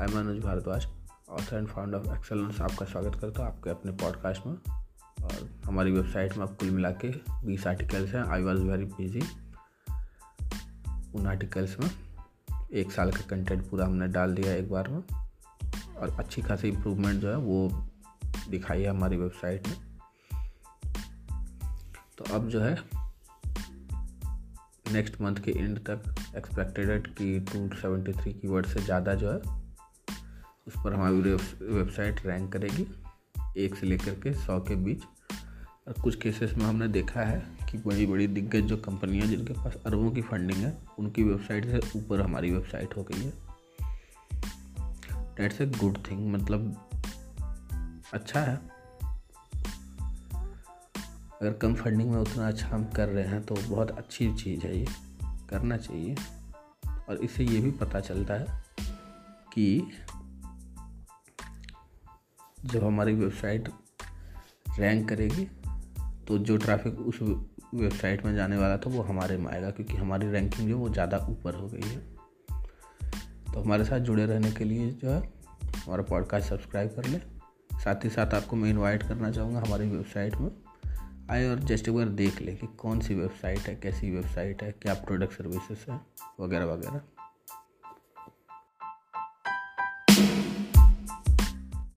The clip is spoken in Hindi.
I Manoj Bhardwaj author and founder of excellence आपका स्वागत करता हूँ आपके अपने पॉडकास्ट में। और हमारी वेबसाइट में आप कुल मिला के बीस आर्टिकल्स हैं। आई वॉज़ वेरी बिज़ी उन आर्टिकल्स में। एक साल का कंटेंट पूरा हमने डाल दिया एक बार में। और अच्छी खासी इम्प्रूवमेंट जो है वो दिखाई है हमारी वेबसाइट में। तो अब जो है नेक्स्ट मंथ के एंड तक एक्सपेक्टेड कि टू सेवेंटी थ्री की वर्ड से ज़्यादा जो है उस पर हमारी वेबसाइट रैंक करेगी एक से लेकर के सौ के बीच। और कुछ केसेस में हमने देखा है कि बड़ी बड़ी दिग्गज जो कंपनियाँ जिनके पास अरबों की फंडिंग है, उनकी वेबसाइट से ऊपर हमारी वेबसाइट हो गई है। डेट्स ए गुड थिंग मतलब अच्छा है। अगर कम फंडिंग में उतना अच्छा हम कर रहे हैं तो बहुत अच्छी चीज़ है ये, करना चाहिए। और इससे ये भी पता चलता है कि जब हमारी वेबसाइट रैंक करेगी तो जो ट्रैफ़िक उस वेबसाइट में जाने वाला था, वो हमारे में आएगा, क्योंकि हमारी रैंकिंग जो वो ज़्यादा ऊपर हो गई है। तो हमारे साथ जुड़े रहने के लिए जो है, हमारा पॉडकास्ट सब्सक्राइब कर लें। साथ ही साथ आपको मैं इनवाइट करना चाहूँगा हमारी वेबसाइट में। आए और जस्ट एक बार देख लें कि कौन सी वेबसाइट है, कैसी वेबसाइट है, क्या प्रोडक्ट सर्विसेज़ है, वगैरह वगैरह।